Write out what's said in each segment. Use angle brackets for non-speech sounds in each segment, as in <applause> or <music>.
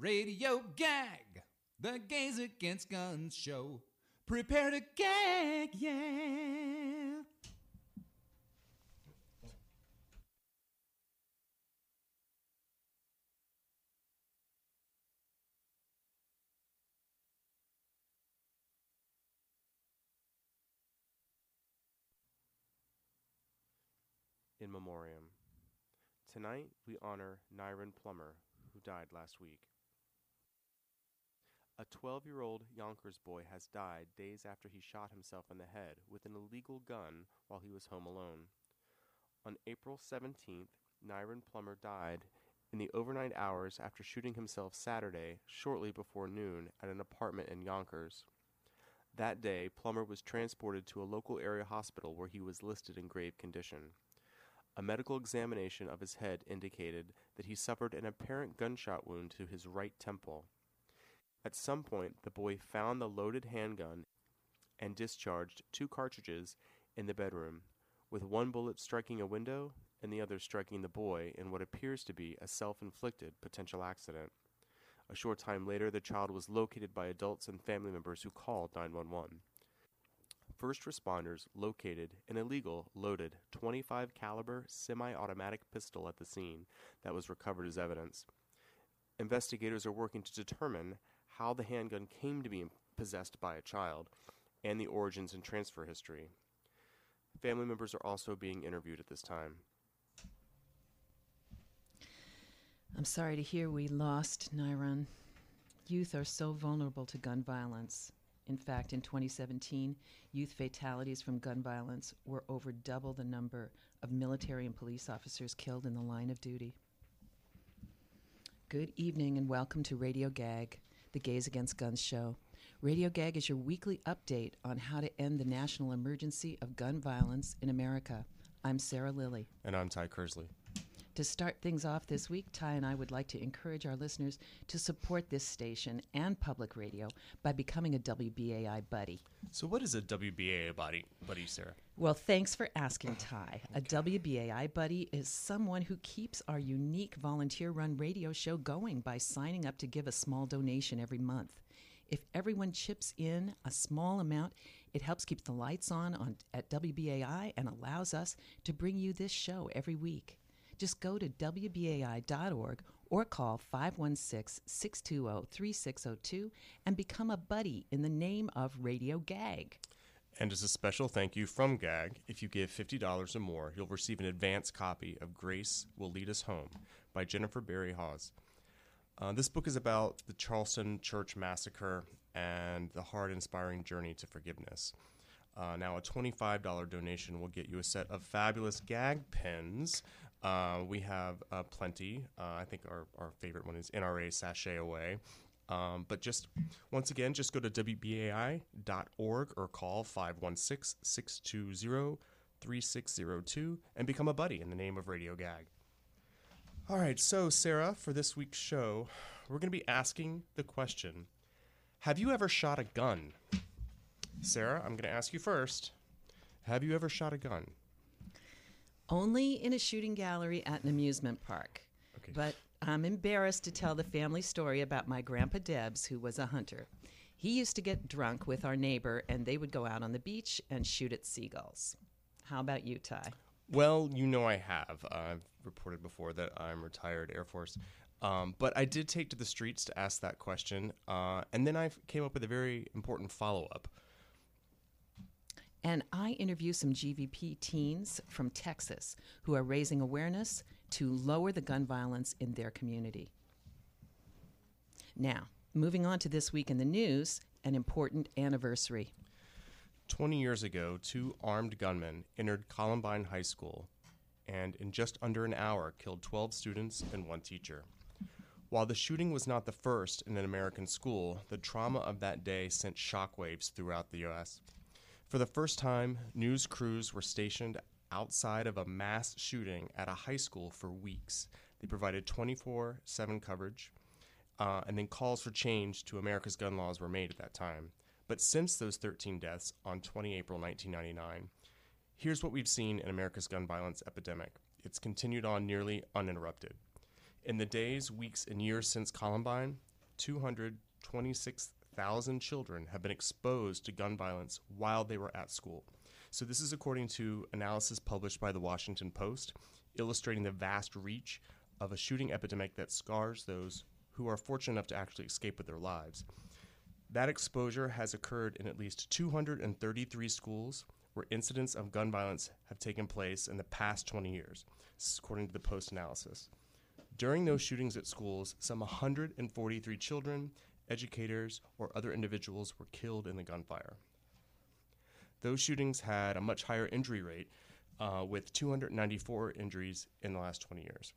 Radio Gag, the Gays Against Guns show. Prepare to gag, yeah. in memoriam. Tonight, we honor Nyron Plummer, who died last week. A 12 year old Yonkers boy has died days after he shot himself in the head with an illegal gun while he was home alone. On April 17th, Nyron Plummer died in the overnight hours after shooting himself Saturday, shortly before noon, at an apartment in Yonkers. That day, Plummer was transported to a local area hospital where he was listed in grave condition. A medical examination of his head indicated that he suffered an apparent gunshot wound to his right temple. At some point, the boy found the loaded handgun and discharged two cartridges in the bedroom, with one bullet striking a window and the other striking the boy in what appears to be a self inflicted potential accident. A short time later, the child was located by adults and family members who called 911 first responders located an illegal loaded 25 caliber semi-automatic pistol at the scene that was recovered as evidence. Investigators are working to determine how the handgun came to be possessed by a child and the origins and transfer history. Family members are also being interviewed at this time. I'm sorry to hear we lost Nyron. Youth are so vulnerable to gun violence. In fact, in 2017, youth fatalities from gun violence were over double the number of military and police officers killed in the line of duty. Good evening and welcome to Radio Gag, the Gays Against Guns show. Radio Gag is your weekly update on how to end the national emergency of gun violence in America. I'm Sarah Lilly. And I'm Ty Kersley. To start things off this week, Ty and I would like to encourage our listeners to support this station and public radio by becoming a WBAI buddy. So, what is a WBAI buddy, buddy, Sarah? Well, thanks for asking, Ty. A WBAI buddy is someone who keeps our unique volunteer run radio show going by signing up to give a small donation every month. If everyone chips in a small amount, it helps keep the lights on, on at WBAI and allows us to bring you this show every week. Just go to WBAI.org or call 516 620 3602 and become a buddy in the name of Radio Gag. And as a special thank you from GAG, if you give $50 or more, you'll receive an advance copy of Grace Will Lead Us Home by Jennifer Berry Hawes. Uh, this book is about the Charleston Church Massacre and the heart inspiring journey to forgiveness. Uh, now, a $25 donation will get you a set of fabulous gag pens uh, we have uh, plenty. Uh, I think our, our favorite one is NRA Sashay Away. Um, but just once again, just go to WBAI.org or call 516 620 3602 and become a buddy in the name of Radio Gag. All right, so Sarah, for this week's show, we're going to be asking the question Have you ever shot a gun? Sarah, I'm going to ask you first. Have you ever shot a gun? Only in a shooting gallery at an amusement park. Okay. But I'm embarrassed to tell the family story about my grandpa Debs, who was a hunter. He used to get drunk with our neighbor, and they would go out on the beach and shoot at seagulls. How about you, Ty? Well, you know I have. I've reported before that I'm retired Air Force. Um, but I did take to the streets to ask that question, uh, and then I came up with a very important follow up. And I interview some GVP teens from Texas who are raising awareness to lower the gun violence in their community. Now, moving on to this week in the news, an important anniversary. 20 years ago, two armed gunmen entered Columbine High School and, in just under an hour, killed 12 students and one teacher. While the shooting was not the first in an American school, the trauma of that day sent shockwaves throughout the U.S. For the first time, news crews were stationed outside of a mass shooting at a high school for weeks. They provided 24 7 coverage, uh, and then calls for change to America's gun laws were made at that time. But since those 13 deaths on 20 April 1999, here's what we've seen in America's gun violence epidemic. It's continued on nearly uninterrupted. In the days, weeks, and years since Columbine, 226,000 children have been exposed to gun violence while they were at school. So, this is according to analysis published by the Washington Post, illustrating the vast reach of a shooting epidemic that scars those who are fortunate enough to actually escape with their lives. That exposure has occurred in at least 233 schools where incidents of gun violence have taken place in the past 20 years, according to the Post analysis. During those shootings at schools, some 143 children, educators, or other individuals were killed in the gunfire. Those shootings had a much higher injury rate, uh, with 294 injuries in the last 20 years.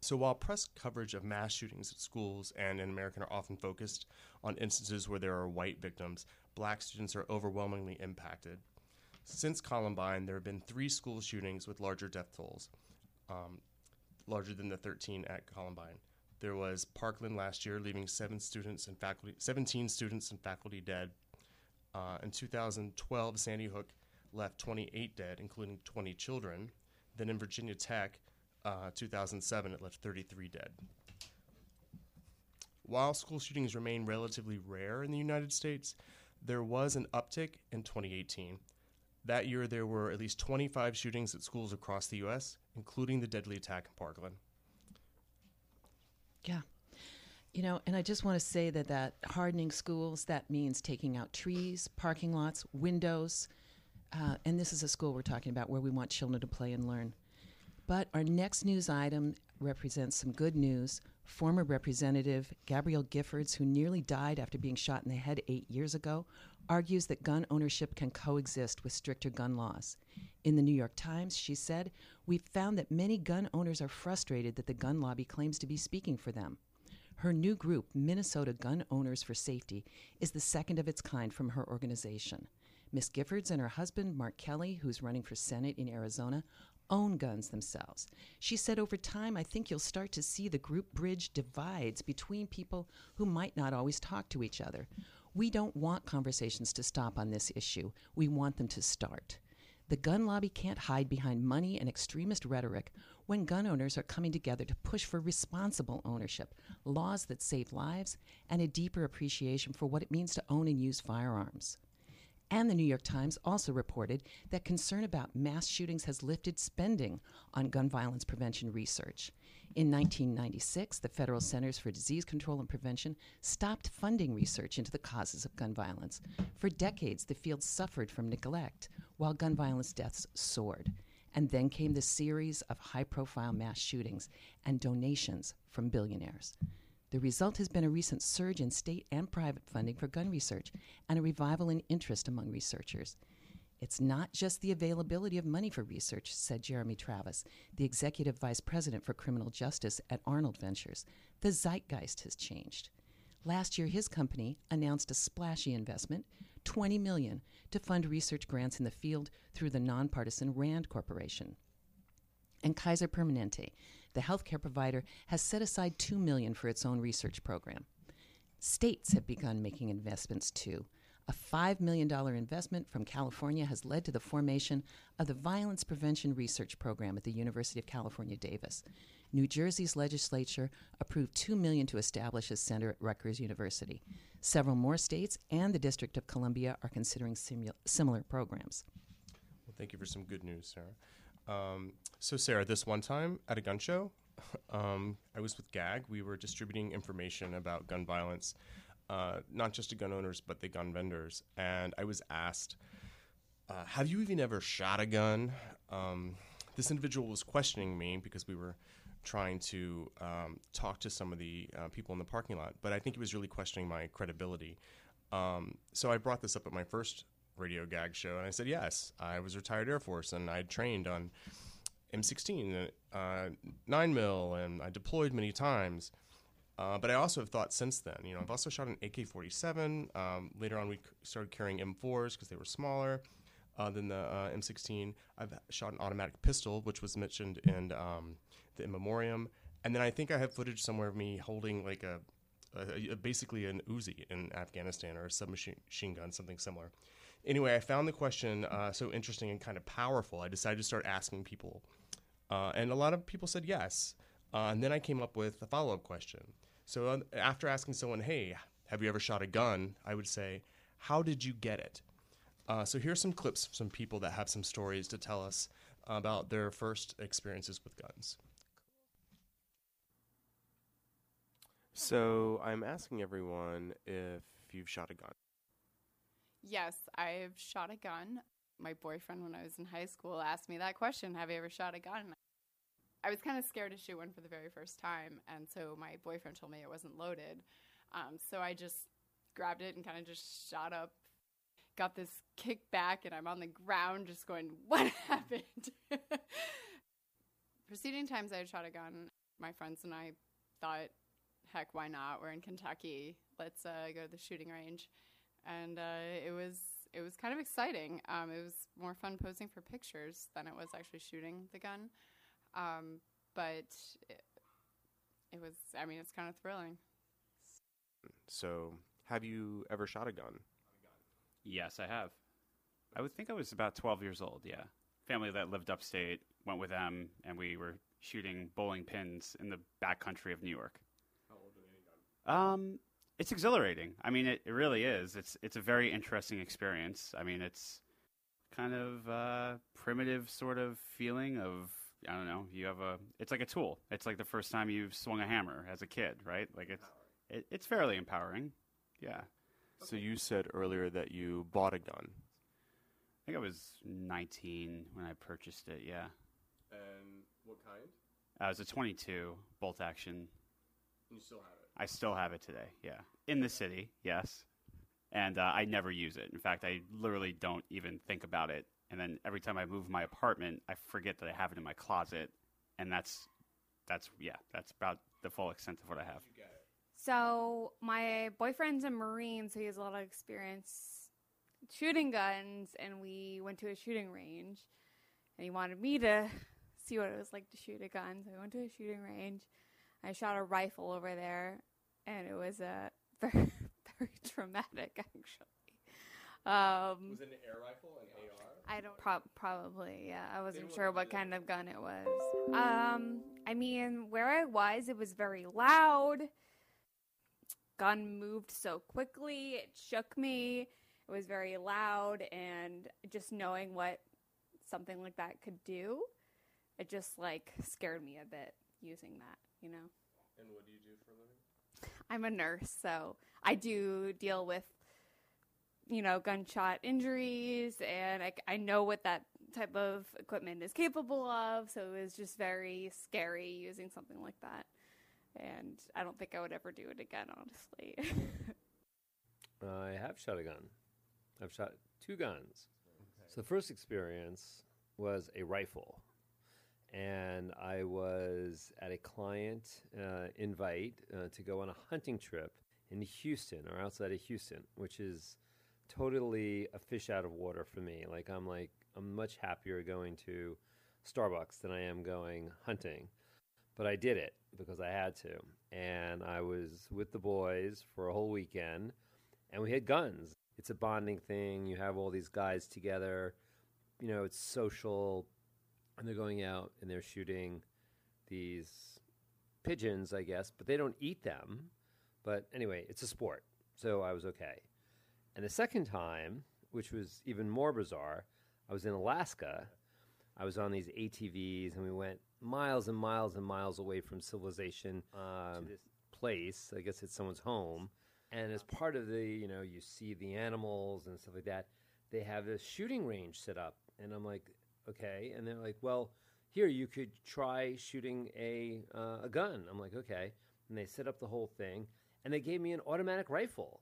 So while press coverage of mass shootings at schools and in America are often focused on instances where there are white victims, black students are overwhelmingly impacted. Since Columbine, there have been three school shootings with larger death tolls, um, larger than the 13 at Columbine. There was Parkland last year, leaving seven students and faculty, 17 students and faculty dead. Uh, in 2012, Sandy Hook left 28 dead, including 20 children. Then in Virginia Tech, uh, 2007, it left 33 dead. While school shootings remain relatively rare in the United States, there was an uptick in 2018. That year, there were at least 25 shootings at schools across the U.S., including the deadly attack in Parkland. Yeah. You know, and I just want to say that that hardening schools, that means taking out trees, parking lots, windows. Uh, and this is a school we're talking about where we want children to play and learn. But our next news item represents some good news. Former Representative Gabrielle Giffords, who nearly died after being shot in the head eight years ago, argues that gun ownership can coexist with stricter gun laws. In the New York Times, she said, We've found that many gun owners are frustrated that the gun lobby claims to be speaking for them. Her new group, Minnesota Gun Owners for Safety, is the second of its kind from her organization. Miss Giffords and her husband, Mark Kelly, who's running for Senate in Arizona, own guns themselves. She said, Over time, I think you'll start to see the group bridge divides between people who might not always talk to each other. We don't want conversations to stop on this issue, we want them to start. The gun lobby can't hide behind money and extremist rhetoric when gun owners are coming together to push for responsible ownership, laws that save lives, and a deeper appreciation for what it means to own and use firearms. And the New York Times also reported that concern about mass shootings has lifted spending on gun violence prevention research. In 1996, the Federal Centers for Disease Control and Prevention stopped funding research into the causes of gun violence. For decades, the field suffered from neglect, while gun violence deaths soared. And then came the series of high profile mass shootings and donations from billionaires. The result has been a recent surge in state and private funding for gun research and a revival in interest among researchers. It's not just the availability of money for research, said Jeremy Travis, the executive vice president for criminal justice at Arnold Ventures. The zeitgeist has changed. Last year, his company announced a splashy investment, 20 million, to fund research grants in the field through the nonpartisan Rand Corporation. And Kaiser Permanente, the healthcare provider, has set aside 2 million for its own research program. States have begun making investments too. A $5 million investment from California has led to the formation of the Violence Prevention Research Program at the University of California, Davis. New Jersey's legislature approved 2 million to establish a center at Rutgers University. Several more states and the District of Columbia are considering similar programs. Well, thank you for some good news, Sarah. Um, so, Sarah, this one time at a gun show, <laughs> um, I was with GAG. We were distributing information about gun violence uh, not just to gun owners, but the gun vendors. And I was asked, uh, Have you even ever shot a gun? Um, this individual was questioning me because we were trying to um, talk to some of the uh, people in the parking lot, but I think he was really questioning my credibility. Um, so I brought this up at my first radio gag show, and I said, Yes, I was retired Air Force and I trained on M16, uh, 9 mil, and I deployed many times. Uh, but I also have thought since then. You know, I've also shot an AK-47. Um, later on, we started carrying M4s because they were smaller uh, than the uh, M16. I've shot an automatic pistol, which was mentioned in um, the in memoriam. And then I think I have footage somewhere of me holding like a, a, a basically an Uzi in Afghanistan or a submachine gun, something similar. Anyway, I found the question uh, so interesting and kind of powerful. I decided to start asking people, uh, and a lot of people said yes. Uh, and then I came up with a follow up question So um, after asking someone, "Hey, have you ever shot a gun?" I would say, "How did you get it?" Uh, so here's some clips of some people that have some stories to tell us about their first experiences with guns. So I'm asking everyone if you've shot a gun. Yes, I've shot a gun. My boyfriend, when I was in high school, asked me that question Have you ever shot a gun? I was kind of scared to shoot one for the very first time, and so my boyfriend told me it wasn't loaded. Um, so I just grabbed it and kind of just shot up. Got this kick back, and I'm on the ground just going, What <laughs> happened? Preceding times I had shot a gun, my friends and I thought, Heck, why not? We're in Kentucky. Let's uh, go to the shooting range and uh, it was it was kind of exciting. Um, it was more fun posing for pictures than it was actually shooting the gun, um, but it, it was. I mean, it's kind of thrilling. So, have you ever shot a gun? Yes, I have. I would think I was about 12 years old, yeah. Family that lived upstate went with them, and we were shooting bowling pins in the backcountry of New York. How old were they? Um, it's exhilarating. I mean, it, it really is. It's it's a very interesting experience. I mean, it's kind of uh, primitive sort of feeling of I don't know. You have a it's like a tool. It's like the first time you've swung a hammer as a kid, right? Like it's it, it's fairly empowering. Yeah. So you said earlier that you bought a gun. I think I was 19 when I purchased it. Yeah. And what kind? Uh, it was a 22 bolt action. And you still have it. I still have it today. Yeah, in the city, yes, and uh, I never use it. In fact, I literally don't even think about it. And then every time I move my apartment, I forget that I have it in my closet, and that's that's yeah, that's about the full extent of what I have. So my boyfriend's a Marine, so he has a lot of experience shooting guns, and we went to a shooting range, and he wanted me to see what it was like to shoot a gun. So we went to a shooting range. I shot a rifle over there, and it was uh, <laughs> very very traumatic actually. Um, Was it an air rifle, an AR? I don't prob probably yeah. I wasn't sure what kind of gun it was. Um, I mean, where I was, it was very loud. Gun moved so quickly, it shook me. It was very loud, and just knowing what something like that could do, it just like scared me a bit using that, you know. And what do you do for a living? I'm a nurse, so I do deal with, you know, gunshot injuries, and I, I know what that type of equipment is capable of. So it was just very scary using something like that, and I don't think I would ever do it again, honestly. I have shot a gun. I've shot two guns. So the first experience was a rifle. And I was at a client uh, invite uh, to go on a hunting trip in Houston or outside of Houston, which is totally a fish out of water for me. Like I'm like I'm much happier going to Starbucks than I am going hunting. But I did it because I had to. And I was with the boys for a whole weekend and we had guns. It's a bonding thing. You have all these guys together. You know, it's social. And they're going out and they're shooting these pigeons, I guess, but they don't eat them. But anyway, it's a sport. So I was okay. And the second time, which was even more bizarre, I was in Alaska. I was on these ATVs and we went miles and miles and miles away from civilization um, to this place. I guess it's someone's home. And as part of the, you know, you see the animals and stuff like that, they have this shooting range set up. And I'm like, okay. And they're like, well, here, you could try shooting a, uh, a gun. I'm like, okay. And they set up the whole thing. And they gave me an automatic rifle.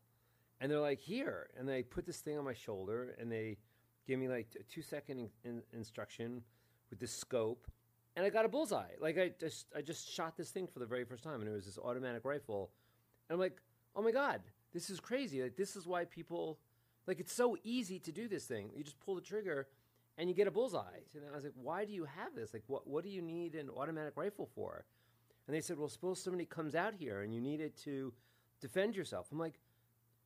And they're like, here. And they put this thing on my shoulder and they gave me like a two second in, in, instruction with this scope. And I got a bullseye. Like I just I just shot this thing for the very first time and it was this automatic rifle. And I'm like, oh my God, this is crazy. Like this is why people like it's so easy to do this thing. You just pull the trigger and you get a bullseye. And I was like, why do you have this? Like what what do you need an automatic rifle for? And they said, well, suppose somebody comes out here and you need it to defend yourself. I'm like,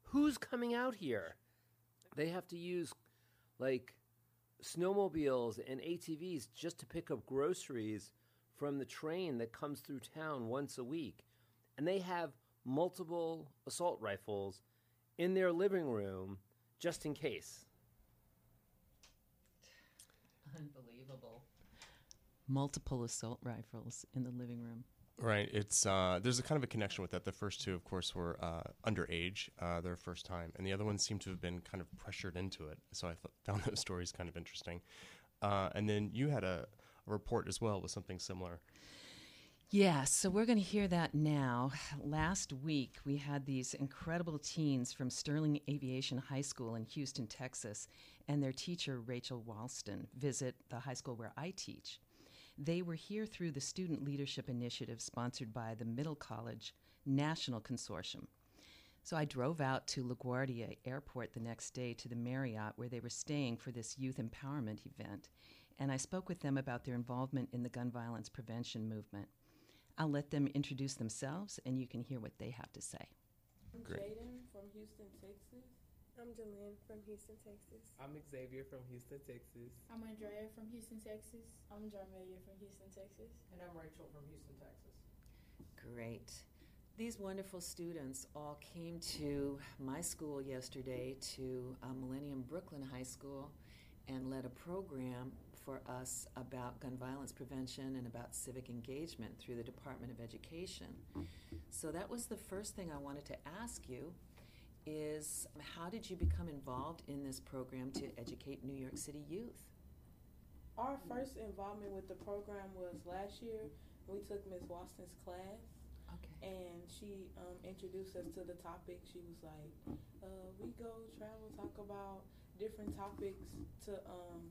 who's coming out here? They have to use like snowmobiles and ATVs just to pick up groceries from the train that comes through town once a week. And they have multiple assault rifles in their living room just in case. Multiple assault rifles in the living room. Right. It's uh, there's a kind of a connection with that. The first two, of course, were uh, underage, uh, their first time, and the other ones seem to have been kind of pressured into it. So I th- <laughs> found those stories kind of interesting. Uh, and then you had a, a report as well with something similar. Yeah, so we're going to hear that now. Last week, we had these incredible teens from Sterling Aviation High School in Houston, Texas, and their teacher, Rachel Walston, visit the high school where I teach. They were here through the Student Leadership Initiative sponsored by the Middle College National Consortium. So I drove out to LaGuardia Airport the next day to the Marriott where they were staying for this youth empowerment event, and I spoke with them about their involvement in the gun violence prevention movement. I'll let them introduce themselves and you can hear what they have to say. I'm Great. Jaden from Houston, Texas. I'm Jalyn from Houston, Texas. I'm Xavier from Houston, Texas. I'm Andrea from Houston, Texas. I'm Jarmelia from Houston, Texas. And I'm Rachel from Houston, Texas. Great. These wonderful students all came to my school yesterday to uh, Millennium Brooklyn High School and led a program for us about gun violence prevention and about civic engagement through the Department of Education. So that was the first thing I wanted to ask you is how did you become involved in this program to educate New York City youth? Our first involvement with the program was last year. We took Ms. Walston's class, Okay. and she um, introduced us to the topic. She was like, uh, "We go travel, talk about different topics to um,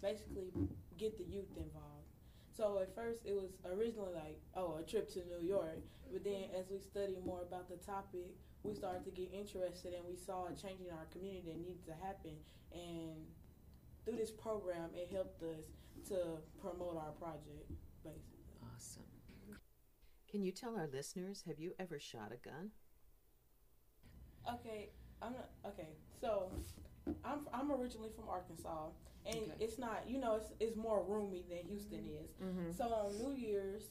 basically get the youth involved." So at first, it was originally like, "Oh, a trip to New York," but then as we studied more about the topic, we started to get interested, and we saw a change in our community that needed to happen, and through this program, it helped us to promote our project, basically. Awesome. Can you tell our listeners, have you ever shot a gun? Okay, I'm not, okay. So, I'm I'm originally from Arkansas, and Okay. it's not you know it's it's more roomy than Houston is. Mm-hmm. So on New Year's,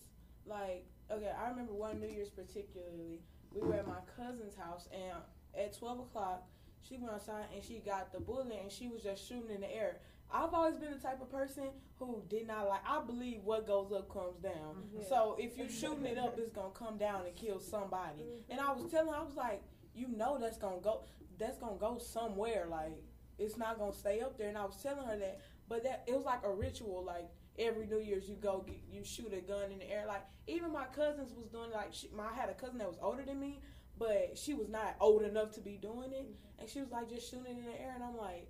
like okay, I remember one New Year's particularly. We were at my cousin's house, and at twelve o'clock, she went outside and she got the bullet, and she was just shooting in the air. I've always been the type of person who did not like. I believe what goes up comes down. So if you're shooting it up, it's gonna come down and kill somebody. And I was telling her, I was like, you know, that's gonna go. That's gonna go somewhere. Like it's not gonna stay up there. And I was telling her that, but that it was like a ritual. Like every New Year's, you go get, you shoot a gun in the air. Like even my cousins was doing. Like she, my, I had a cousin that was older than me, but she was not old enough to be doing it, and she was like just shooting in the air. And I'm like.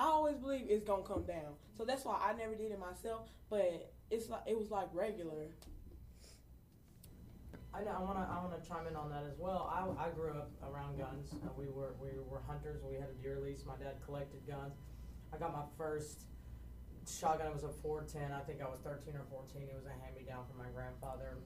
I always believe it's gonna come down, so that's why I never did it myself. But it's like it was like regular. I, I want to I want to chime in on that as well. I, I grew up around guns. Uh, we were we were hunters. We had a deer lease. My dad collected guns. I got my first shotgun. It was a 410. I think I was 13 or 14. It was a hand me down from my grandfather.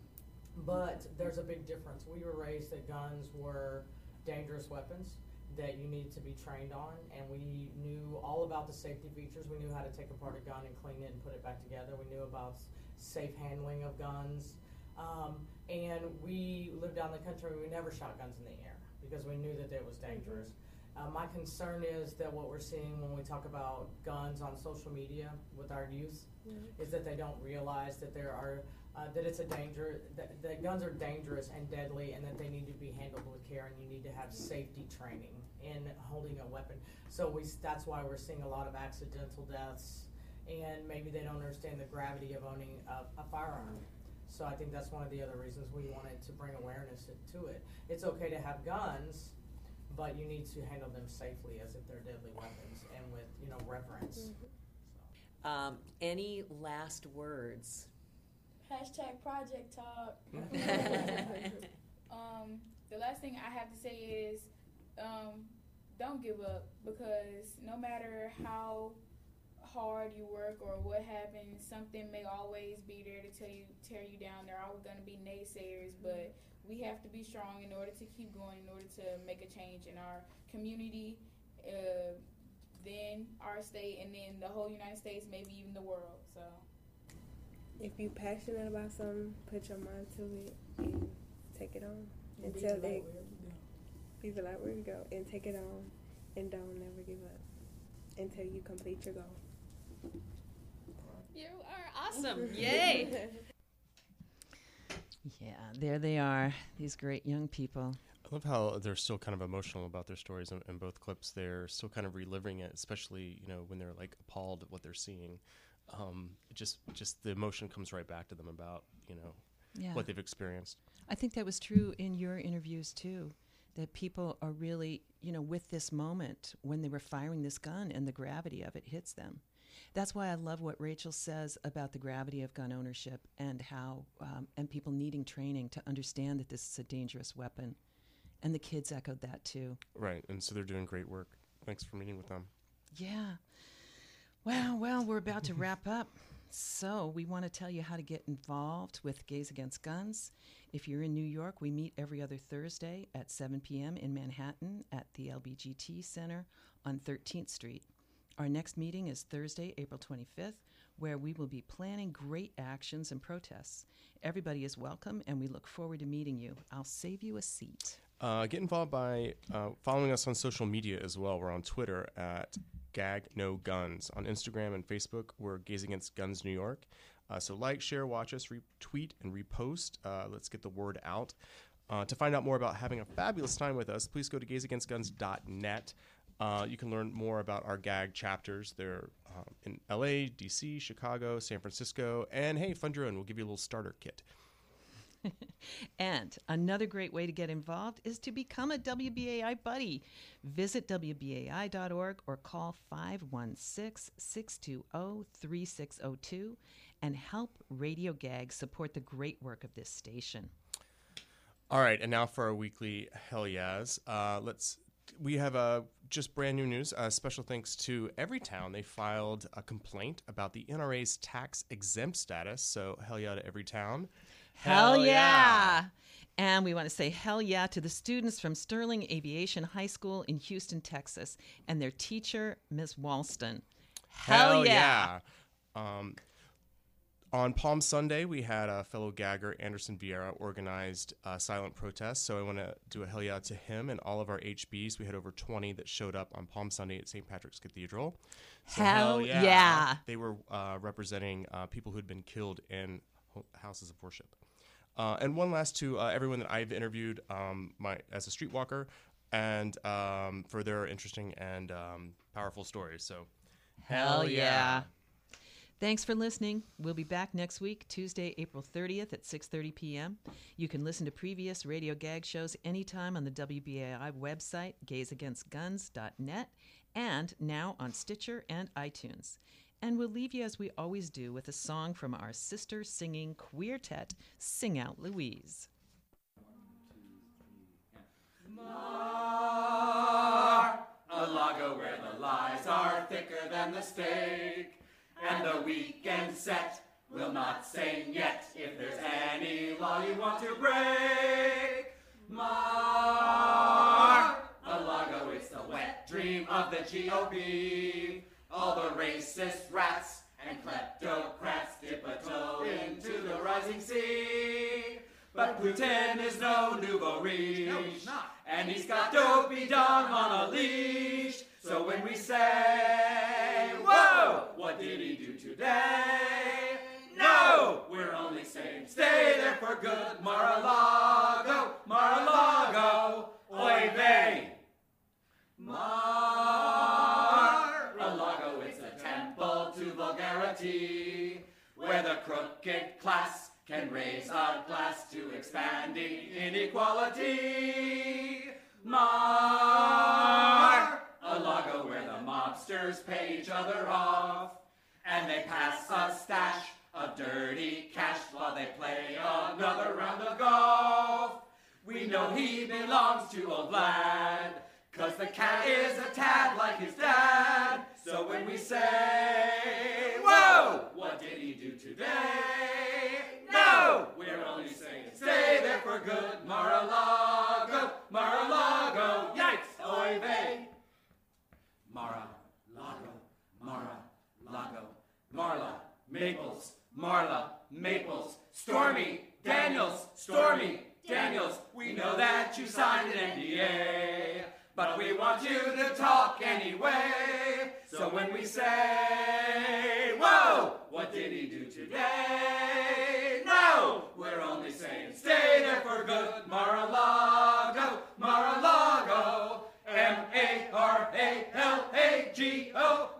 But there's a big difference. We were raised that guns were dangerous weapons that you needed to be trained on, and we knew all about the safety features. We knew how to take apart a gun and clean it and put it back together. We knew about safe handling of guns. Um, and we lived down the country. We never shot guns in the air because we knew that it was dangerous. Uh, my concern is that what we're seeing when we talk about guns on social media with our youth is that they don't realize that there are uh, that it's a danger that, that guns are dangerous and deadly and that they need to be handled with care and you need to have safety training in holding a weapon so we that's why we're seeing a lot of accidental deaths and maybe they don't understand the gravity of owning a, a firearm so i think that's one of the other reasons we wanted to bring awareness to it it's okay to have guns but you need to handle them safely as if they're deadly weapons and with you know reverence so. Um, any last words? Hashtag Project Talk. <laughs> <laughs> um, the last thing I have to say is, um, don't give up because no matter how hard you work or what happens, something may always be there to tell you tear you down. There are always going to be naysayers, but we have to be strong in order to keep going, in order to make a change in our community, uh, then our state, and then the whole United States, maybe even the world. So. If you're passionate about something, put your mind to it and take it on. until they be like, where you go, and take it on, and don't never give up until you complete your goal. You are awesome. Yay. <laughs> Yeah, there they are, these great young people. I love how they're still kind of emotional about their stories in, in both clips. They're still kind of reliving it, especially you know when they're like appalled at what they're seeing. Um, just just the emotion comes right back to them about you know Yeah. what they've experienced. I think that was true in your interviews too. That people are really, you know, with this moment when they were firing this gun and the gravity of it hits them. That's why I love what Rachel says about the gravity of gun ownership and how, um, and people needing training to understand that this is a dangerous weapon. And the kids echoed that too. Right, and so they're doing great work. Thanks for meeting with them. Yeah. Well, well, we're about to wrap up. So, we want to tell you how to get involved with Gays Against Guns. If you're in New York, we meet every other Thursday at 7 p.m. in Manhattan at the LBGT Center on 13th Street. Our next meeting is Thursday, April 25th, where we will be planning great actions and protests. Everybody is welcome, and we look forward to meeting you. I'll save you a seat. Uh, get involved by uh, following us on social media as well. We're on Twitter at Gag No Guns. On Instagram and Facebook, we're Gays Against Guns New York. Uh, so like, share, watch us, retweet, and repost. Uh, let's get the word out. Uh, to find out more about having a fabulous time with us, please go to gaysagainstguns.net. Uh, you can learn more about our GAG chapters. They're um, in LA, DC, Chicago, San Francisco, and hey, fund your own. We'll give you a little starter kit. <laughs> And another great way to get involved is to become a WBAI buddy. Visit WBAI.org or call 516 620 3602 and help Radio Gag support the great work of this station. All right, and now for our weekly hell yeahs. Uh, let's. We have uh, just brand new news. Uh, special thanks to Everytown. They filed a complaint about the NRA's tax exempt status. So hell yeah to Everytown. Hell, yeah. And we want to say hell yeah to the students from Sterling Aviation High School in Houston, Texas, and their teacher, Ms. Walston. Hell, yeah. Um, on Palm Sunday, we had a fellow gagger, Anderson Vieira, organized a silent protest. So I want to do a hell yeah to him and all of our HBs. We had over 20 that showed up on Palm Sunday at St. Patrick's Cathedral. So Hell yeah. They were uh, representing uh, people who had been killed in ho- houses of worship. Uh, and one last to uh, everyone that I've interviewed um, my, as a streetwalker and um, for their interesting and um, powerful stories. So, Hell yeah. Thanks for listening. We'll be back next week, Tuesday, April 30th at 6:30 p.m. You can listen to previous radio gag shows anytime on the WBAI website, gaysagainstguns.net, and now on Stitcher and iTunes. And we'll leave you as we always do with a song from our sister singing quartet, Sing Out Louise. Mar, a lago where the lies are thicker than the steak, and the weekend set will not sing yet if there's any law you want to break. Mar, a lago is the wet dream of the GOP. All the racist rats and kleptocrats dip a toe into the rising sea. But Putin is no nouveau riche. And he's got Dopey Dog on a leash. So when we say, what did he do today? No, we're only saying, Stay there for good, Mar-a-Lago, Mar-a-Lago, oy vey. Mar-a-Lago is a temple to vulgarity, where the crooked class can raise a glass to expanding inequality. Mar-a-Lago, where the mobsters pay each other off, and they pass a stash of dirty cash while they play another round of golf. We know he belongs to old Vlad, cause the cat is a tad like his dad. So when we say, Whoa, what did he do today? No, we're only saying, Stay there for good, Mar-a-Lago, Mar-a-Lago, yikes, oy vey. Marla, Maples, Marla, Maples, Stormy, Daniels, Stormy, Daniels. We know that you signed an NDA, but we want you to talk anyway. So when we say, whoa, what did he do today? No, we're only saying stay there for good. marla lago Mar-a-Lago, M-A-R-A-L-A-G-O,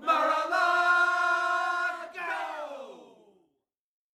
Mar-a-Lago.